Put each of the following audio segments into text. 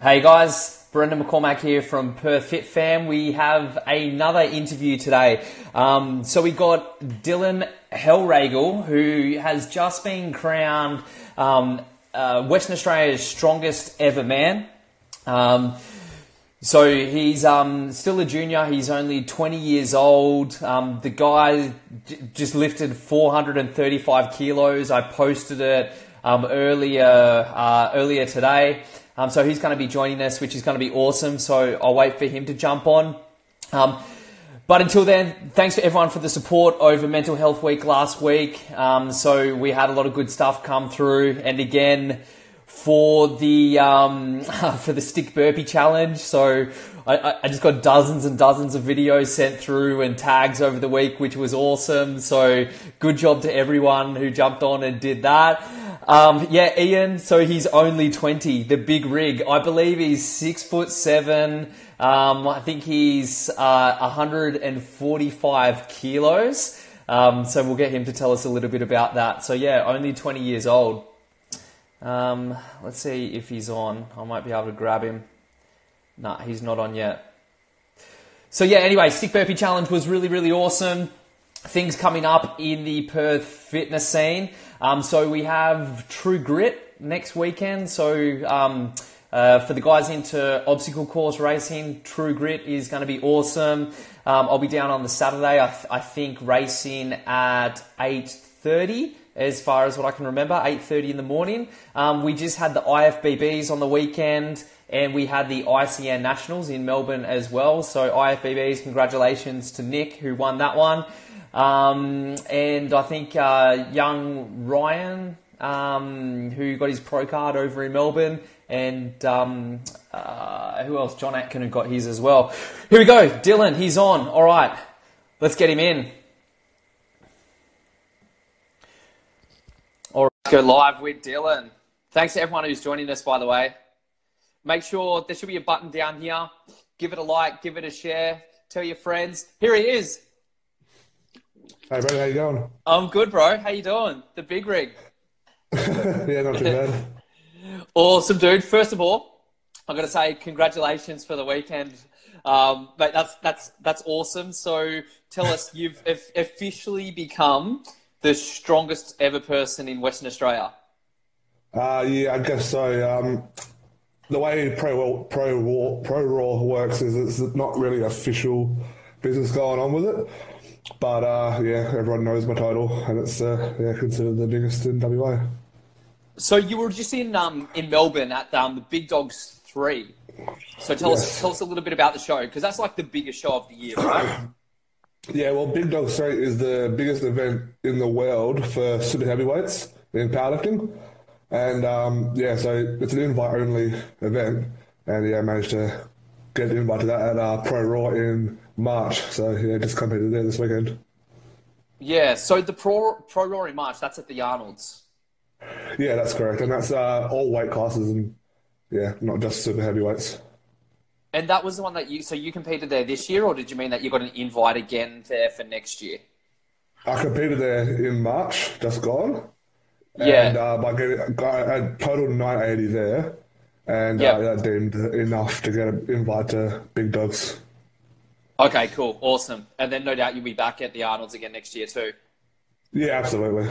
Hey guys, Brendan McCormack here from Perth Fit Fam. We have another interview today. Um, so we got Dylan Hellragel, who has just been crowned um, uh, Western Australia's strongest ever man. Um, so he's um, still a junior. He's only 20 years old. Um, the guy j- just lifted 435 kilos. I posted it um, earlier uh, earlier today. Um, so he's going to be joining us, which is going to be awesome. So I'll wait for him to jump on. Um, but until then, thanks to everyone for the support over Mental Health Week last week. Um, so we had a lot of good stuff come through, and again for the um, for the stick burpee challenge. So I, I, just got dozens and dozens of videos sent through and tags over the week, which was awesome. So good job to everyone who jumped on and did that. Um, yeah, Ian. So he's only twenty. The big rig. I believe he's six foot seven. Um, I think he's uh, 145 kilos. Um, so we'll get him to tell us a little bit about that. So yeah, only 20 years old. Um, let's see if he's on. I might be able to grab him. Nah, he's not on yet. So yeah, anyway, Stick Burpee Challenge was really, really awesome. Things coming up in the Perth fitness scene. Um, so we have True Grit next weekend. So um, uh, for the guys into obstacle course racing, True Grit is going to be awesome. Um, I'll be down on the Saturday. I, th- I think racing at eight thirty as far as what I can remember, 8.30 in the morning. Um, we just had the IFBBs on the weekend and we had the ICN Nationals in Melbourne as well. So IFBBs, congratulations to Nick who won that one. Um, and I think uh, young Ryan, um, who got his pro card over in Melbourne, and um, uh, who else? John Atkin who got his as well. Here we go, Dylan, he's on. All right, let's get him in. All right, let's go live with Dylan. Thanks to everyone who's joining us, by the way. Make sure there should be a button down here. Give it a like, give it a share, tell your friends. Here he is. Hey, bro, how you going? I'm good, bro. How you doing? The big rig. yeah, not too bad. awesome, dude. First of all, I'm gonna say congratulations for the weekend, um, mate. That's that's that's awesome. So tell us, you've officially become the strongest ever person in Western Australia. Uh, yeah, I guess so. Um, the way pro pro raw, pro raw works is it's not really official business going on with it. But uh, yeah, everyone knows my title, and it's uh, yeah considered the biggest in WA. So you were just in um, in Melbourne at um, the Big Dogs Three. So tell yes. us tell us a little bit about the show because that's like the biggest show of the year, right? yeah, well, Big Dogs Three is the biggest event in the world for super heavyweights in powerlifting, and um, yeah, so it's an invite only event, and yeah, I managed to get an invite to that at uh, Pro Raw in March. So yeah, just competed there this weekend. Yeah, so the Pro Pro Raw in March, that's at the Arnold's. Yeah, that's correct, and that's uh, all weight classes and yeah, not just super heavyweights. And that was the one that you so you competed there this year, or did you mean that you got an invite again there for next year? I competed there in March, just gone. Yeah. And uh, by getting, I had total 980 there, and yep. uh, that deemed enough to get an invite to Big Dogs. Okay, cool, awesome. And then no doubt you'll be back at the Arnold's again next year too. Yeah, absolutely,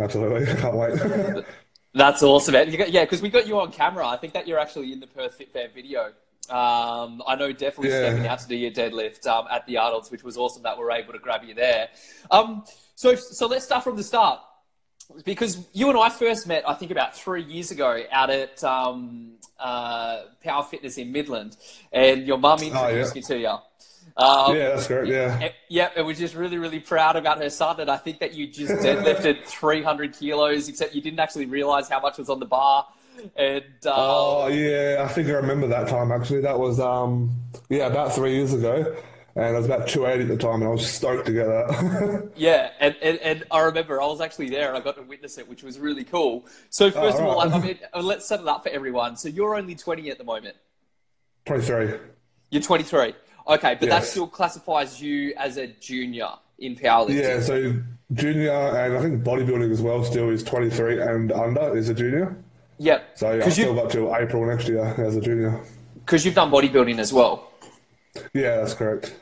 absolutely. Can't wait. That's awesome, man. Yeah, because we got you on camera. I think that you're actually in the Perth Fit Fam video. Um, I know definitely yeah. stepping out to do your deadlift um, at the Arnold's, which was awesome that we're able to grab you there. Um, so, so let's start from the start because you and I first met, I think, about three years ago out at um, uh, Power Fitness in Midland, and your mum introduced oh, yeah. me to you. Um, yeah, that's great. Yeah. Yeah, and we're just really, really proud about her son. And I think that you just deadlifted 300 kilos, except you didn't actually realize how much was on the bar. And um, oh yeah, I think I remember that time actually. That was um yeah about three years ago, and I was about 280 at the time, and I was stoked to get that. yeah, and, and, and I remember I was actually there, and I got to witness it, which was really cool. So oh, first oh, of all, I mean, uh, let's set it up for everyone. So you're only 20 at the moment. 23. You're 23. Okay, but yes. that still classifies you as a junior in powerlifting. Yeah, so junior and I think bodybuilding as well still is 23 and under is a junior. Yep. So yeah, 'Cause still got till April next year as a junior. Because you've done bodybuilding as well. Yeah, that's correct.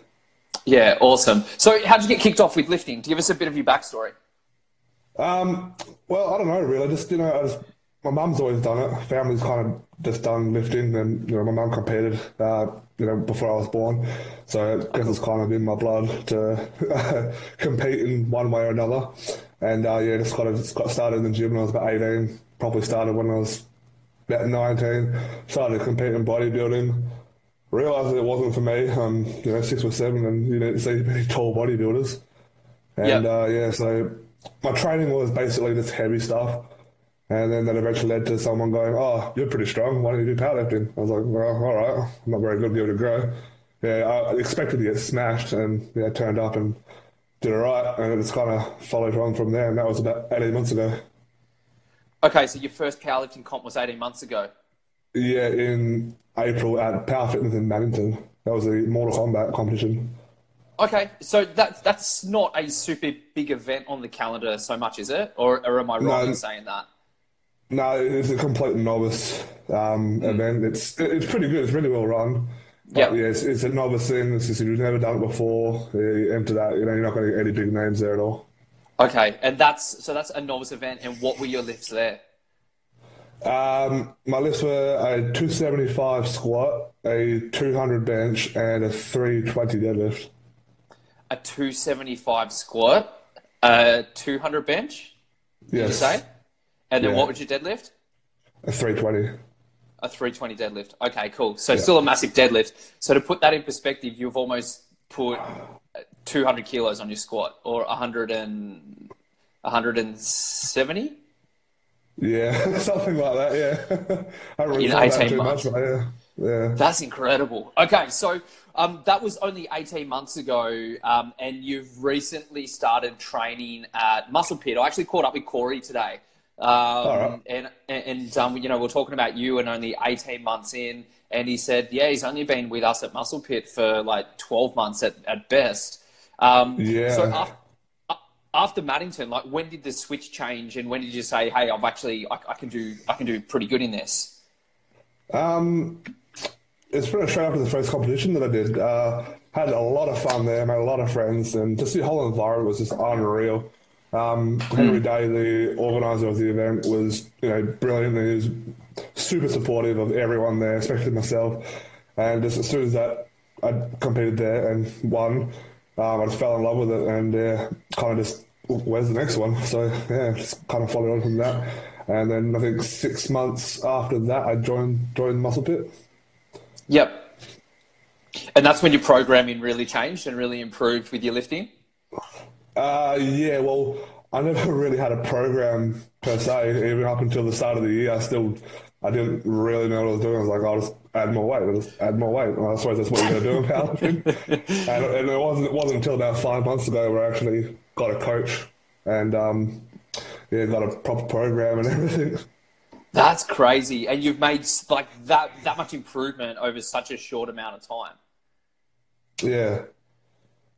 Yeah, awesome. So, how'd you get kicked off with lifting? Give us a bit of your backstory. Um, well, I don't know really. Just you know, I just, my mum's always done it. Family's kind of just done lifting, and you know, my mum competed. Uh, you know, before I was born, so I guess it's kind of in my blood to compete in one way or another. And uh, yeah, just kind of just got started in the gym when I was about eighteen. Probably started when I was about nineteen. Started competing in bodybuilding. Realised that it wasn't for me. I'm you know six or seven, and you know see many tall bodybuilders. And Yeah. uh, yeah, so my training was basically just heavy stuff. And then that eventually led to someone going, Oh, you're pretty strong. Why don't you do powerlifting? I was like, Well, all right. I'm not very good, give it a go. Yeah, I expected to get smashed and yeah, turned up and did all right. And it's kind of followed on from there. And that was about 18 months ago. Okay, so your first powerlifting comp was 18 months ago. Yeah, in April at Power Fitness in Maddington. That was a Mortal Kombat competition. Okay, so that's that's not a super big event on the calendar so much, is it? Or, or am I wrong No. in saying that? No, it's a complete novice um, event. It's it's pretty good. It's really well run. But Yeah. yeah, it's, it's a novice thing. It's just, if you've never done it before, you enter that. You know, you're not going to get any big names there at all. Okay, and that's so that's a novice event. And what were your lifts there? Um, my lifts were a 275 squat, a 200 bench, and a 320 deadlift. A 275 squat, a 200 bench. Did you say? And then Yeah. what would your deadlift? a 320. A 320 deadlift. Okay, cool. So still a massive deadlift. So to put that in perspective, you've almost put 200 kilos on your squat, or 100 and 170. Yeah, something like that. Yeah, I really In 18 months. much, yeah, yeah. That's incredible. Okay, so um, that was only 18 months ago, um, and you've recently started training at Muscle Pit. I actually caught up with Corey today. Um, right. And, and um, you know, we're talking about you and only 18 months in, and he said, yeah, he's only been with us at Muscle Pit for like 12 months at, at best. Um, Yeah. So after, after Maddington, like when did the switch change, and when did you say, hey, I've actually, I, I can do, I can do pretty good in this? Um, it's pretty straight after the first competition that I did. Uh, had a lot of fun there, made a lot of friends, and just the whole environment was just unreal. Um, Henry Day, the organizer of the event, was you know brilliant. He was super supportive of everyone there, especially myself. And just as soon as that I competed there and won, um, I just fell in love with it, and uh, kind of just where's the next one? So yeah, just kind of followed on from that. And then I think six months after that, I joined joined Muscle Pit. Yep. And that's when your programming really changed and really improved with your lifting? Uh, yeah, well, I never really had a program per se. Even up until the start of the year, I still, I didn't really know what I was doing. I was like, I'll just add more weight. I'll just add more weight. And I suppose that's what you're going to do and, and it wasn't, it wasn't until about five months ago where I actually got a coach and, um, yeah, got a proper program and everything. That's crazy. And you've made like that that much improvement over such a short amount of time. Yeah.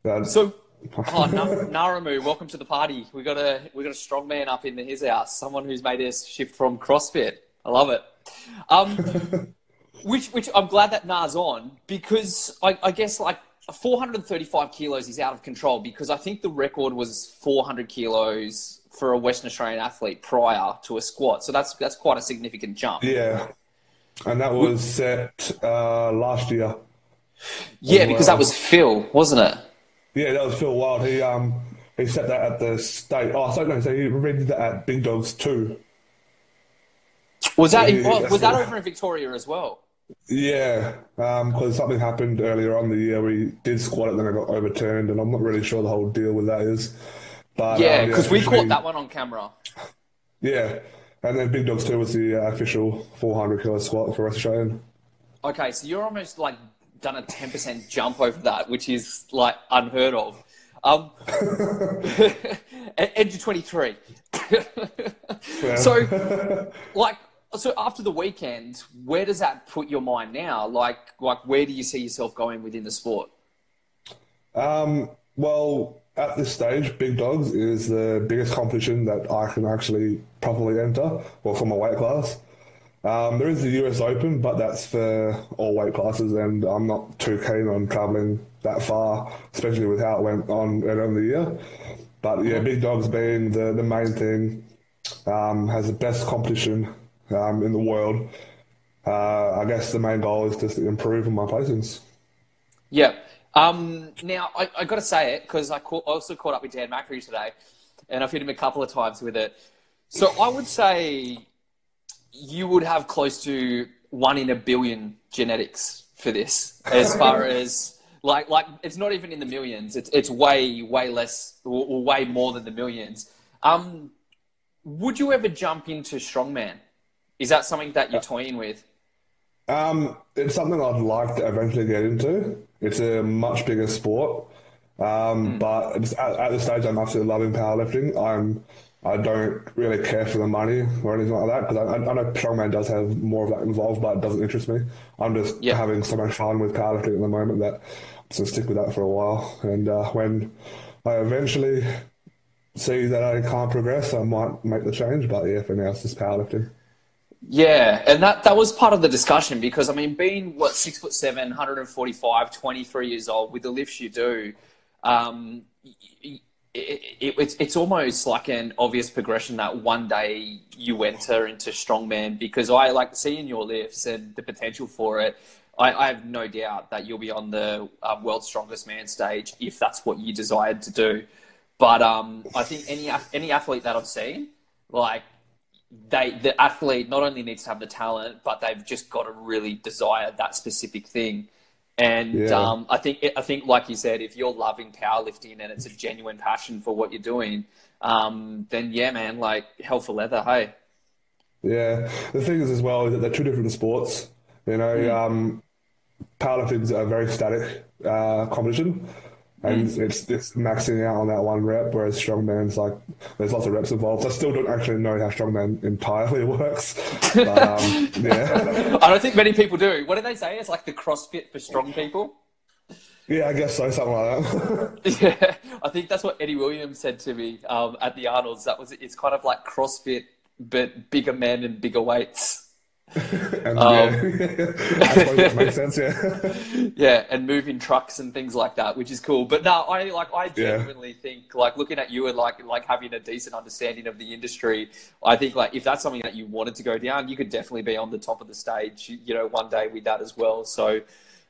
Yeah, So oh, Na- Naramu, welcome to the party. We got a we got a strong man up in his house, someone who's made a shift from CrossFit. I love it. Um, which which I'm glad that Na's on because I, I guess like 435 kilos is out of control because I think the record was 400 kilos for a Western Australian athlete prior to a squat. So that's that's quite a significant jump. yeah. And that was set uh, last year. Yeah, because that was Phil, wasn't it? Yeah, that was Phil Wild. He um he set that at the state. Oh, so no, so he redid that at Big Dogs too. Was that that's was that over in Victoria as well? Yeah, because something happened earlier on the year. We did squat it, then it got overturned, and I'm not really sure the whole deal with that is. But Yeah, um, because we caught that one on camera. Yeah, and then Big Dogs two was the uh, official 400 kilo squat for West Australian. Okay, so you're almost like done a 10% jump over that, which is like unheard of. Um, and and you're 23. so, like, so after the weekend, where does that put your mind now? Like, like where do you see yourself going within the sport? Um, well, at this stage, Big Dogs is the biggest competition that I can actually properly enter, well, for my weight class. Um, there is the US Open, but that's for all weight classes, and I'm not too keen on travelling that far, especially with how it went on earlier in the year. But yeah, Big Dogs being the, the main thing, um, has the best competition um, in the world. Uh, I guess the main goal is just to improve on my placings. Yeah. Um, now, I, I got to say it because I caught, also caught up with Dan Macri today, and I've hit him a couple of times with it. So I would say you would have close to one in a billion genetics for this, as far as like like it's not even in the millions. It's it's way way less or, or way more than the millions. Um, would you ever jump into strongman? Is that something that you're toying with? Um, it's something I'd like to eventually get into. It's a much bigger sport, um, mm. but at, at this stage, I'm absolutely loving powerlifting. I'm I don't really care for the money or anything like that because I, I, know strongman does have more of that involved, but it doesn't interest me. I'm just yeah. having so much fun with powerlifting at the moment that I'm just gonna stick with that for a while. And uh, when I eventually see that I can't progress, I might make the change. But yeah, for now, it's just powerlifting. Yeah, and that, that was part of the discussion because I mean, being what six foot seven, 145, 23 years old with the lifts you do, um, it, it, it's it's almost like an obvious progression that one day you enter into strongman because I like seeing your lifts and the potential for it. I, I have no doubt that you'll be on the uh, world's strongest man stage if that's what you desired to do. But um, I think any any athlete that I've seen, like they the athlete not only needs to have the talent, but they've just got to really desire that specific thing. And yeah. um, I think I think like you said, if you're loving powerlifting and it's a genuine passion for what you're doing, um, then yeah, man, like hell for leather, hey. Yeah, the thing is as well is that they're two different sports. You know, mm. um, powerlifting is a very static uh, competition, and it's it's maxing out on that one rep. Whereas strongman's like there's lots of reps involved. I still don't actually know how strongman entirely works. But, um, yeah, I don't think many people do. What do they say? It's like the CrossFit for strong people. Yeah, I guess so, something like that. yeah, I think that's what Eddie Williams said to me um, at the Arnold's. That was it's kind of like CrossFit, but bigger men and bigger weights. and, um, yeah, makes sense. Yeah, yeah, and moving trucks and things like that, which is cool. But no, I like I genuinely yeah. think like looking at you and like like having a decent understanding of the industry. I think like if that's something that you wanted to go down, you could definitely be on the top of the stage. You know, one day with that as well. So,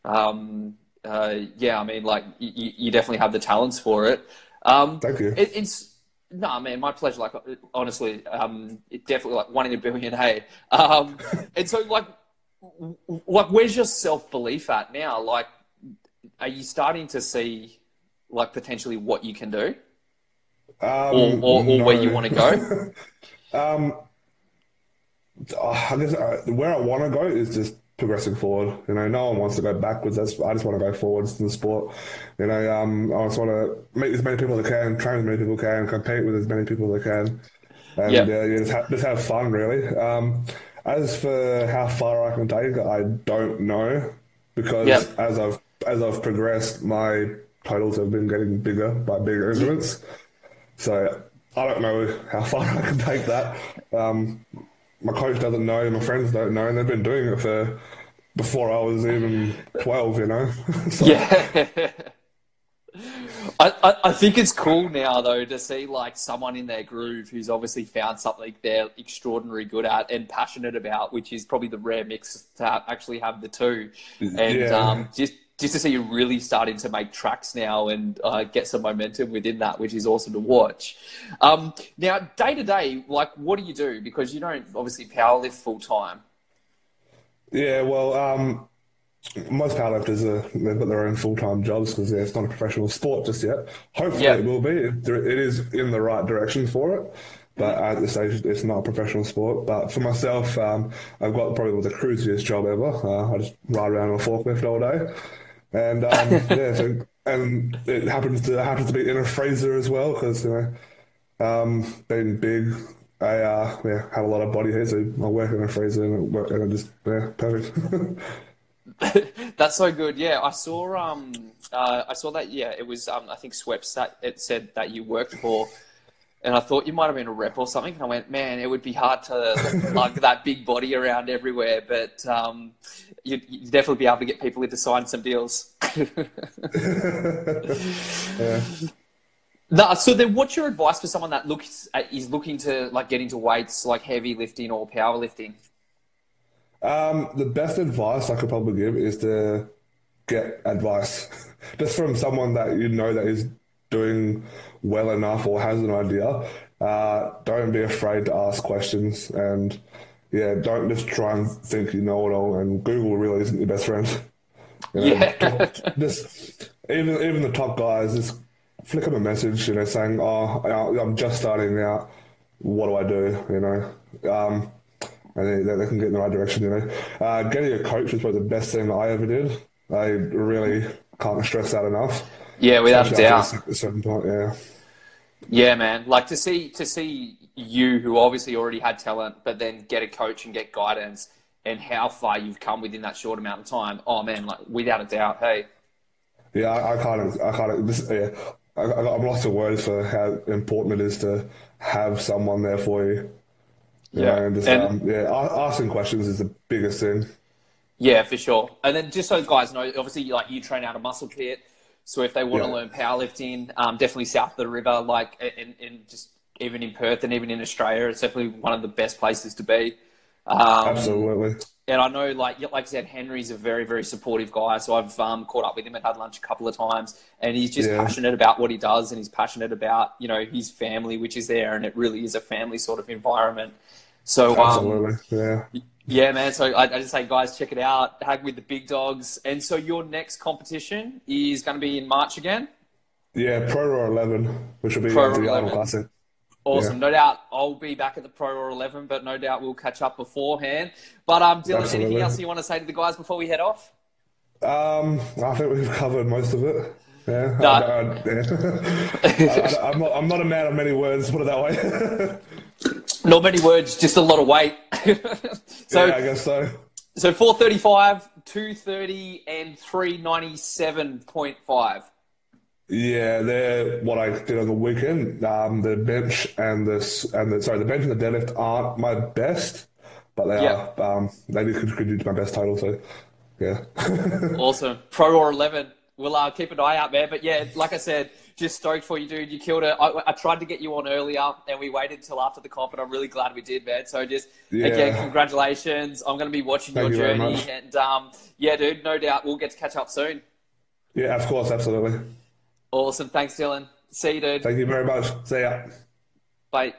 um, uh, yeah, I mean, like you, you definitely have the talents for it. Um, Thank you. It, it's no, man, my pleasure. Like, honestly, um, it definitely like one in a billion. Hey, um, and so like, like, where's your self belief at now? Like, are you starting to see like potentially what you can do, um, or, or, or no. where you want to go? um, I guess uh, where I want to go is just progressing forward. You know, no one wants to go backwards. That's, I just want to go forwards in the sport. You know, um, I just want to meet as many people as I can, train as many people as I can, compete with as many people as I can, and yep. uh, yeah, just, have, just have fun really. Um, as for how far I can take, I don't know because yep. as I've as I've progressed, my titles have been getting bigger by bigger increments. So I don't know how far I can take that. Um, my coach doesn't know, and my friends don't know, and they've been doing it for before I was even twelve. You know. so. Yeah. I, I, I think it's cool now though to see like someone in their groove who's obviously found something they're extraordinarily good at and passionate about, which is probably the rare mix to have, actually have the two. And yeah. um, just just to see you really starting to make tracks now and uh, get some momentum within that, which is awesome to watch. Um, now, day to day, like, what do you do? Because you don't obviously powerlift full time. Yeah, well, um, most powerlifters are, they've got their own full time jobs because yeah, it's not a professional sport just yet. Hopefully, it will be. It, it is in the right direction for it. But at this stage, it's not a professional sport. But for myself, um, I've got probably the cruisiest job ever. Uh, I just ride around on a forklift all day. And um, yeah, so and it happens to happens to be in a Fraser as well because you know, um, being big, I uh, yeah have a lot of body hair, so I work in a Fraser and, work, and I just yeah perfect. That's so good. Yeah, I saw um uh, I saw that. Yeah, it was um I think Sweps that it said that you worked for and I thought you might have been a rep or something. And I went, man, it would be hard to lug that big body around everywhere, but um, you'd, you'd, definitely be able to get people in to sign some deals. yeah. No, so then, what's your advice for someone that looks uh, is looking to like get into weights like heavy lifting or powerlifting? Um, the best advice I could probably give is to get advice just from someone that you know that is doing well enough or has an idea. Uh, don't be afraid to ask questions and yeah, don't just try and think you know it all. And Google really isn't your best friend. You know, yeah. just even even the top guys just flick them a message, you know, saying, "Oh, I'm just starting out. What do I do?" You know. Um, and they, they, can get in the right direction. You know, uh, getting a coach was probably the best thing that I ever did. I really can't stress that enough. Yeah, without a doubt. At a certain point, yeah. Yeah, man. Like to see to see you, who obviously already had talent, but then get a coach and get guidance, and how far you've come within that short amount of time. Oh man, like without a doubt. Hey. Yeah, I, I can't. I can't. This, yeah, I, I'm lost of words for how important it is to have someone there for you. Yeah, and, just, and um, yeah, asking questions is the biggest thing. Yeah, for sure. And then just so guys know, obviously, like you train out of muscle pit, so if they want yeah. to learn powerlifting, um, definitely south of the river, like and, and just even in Perth and even in Australia, it's definitely one of the best places to be. Um, Absolutely. And I know, like like I said, Henry's a very very supportive guy. So I've um, caught up with him and had lunch a couple of times, and he's just yeah. passionate about what he does, and he's passionate about you know his family, which is there, and it really is a family sort of environment. So um, absolutely, um, yeah. Yeah, man. So I, I, just say, guys, check it out. Hag with the big dogs. And so your next competition is going to be in March again. Yeah, Pro Raw 11, which will be Pro the Classic. Awesome. Yeah. No doubt I'll be back at the Pro Raw 11, but no doubt we'll catch up beforehand. But um, Dylan, Absolutely. anything else you want to say to the guys before we head off? Um, I think we've covered most of it. Yeah, no. I, am not, not, a man of many words, put it that way. not many words, just a lot of weight. so, yeah, I guess so. So 435, 230, and 397.5. Yeah, they're what I did on the weekend. Um, the bench and the and the sorry, the bench and the deadlift aren't my best, but they are. Um, they did contribute to my best title. So, yeah. awesome. Pro Raw 11. We'll uh, keep an eye out there. But yeah, like I said, just stoked for you, dude. You killed it. I, I, tried to get you on earlier, and we waited until after the comp, and I'm really glad we did, man. So just yeah. again, congratulations. I'm going to be watching Thank your you journey, and um, yeah, dude, no doubt we'll get to catch up soon. Yeah, of course, absolutely. Awesome. Thanks, Dylan. See you, dude. Thank you very much. See ya. Bye.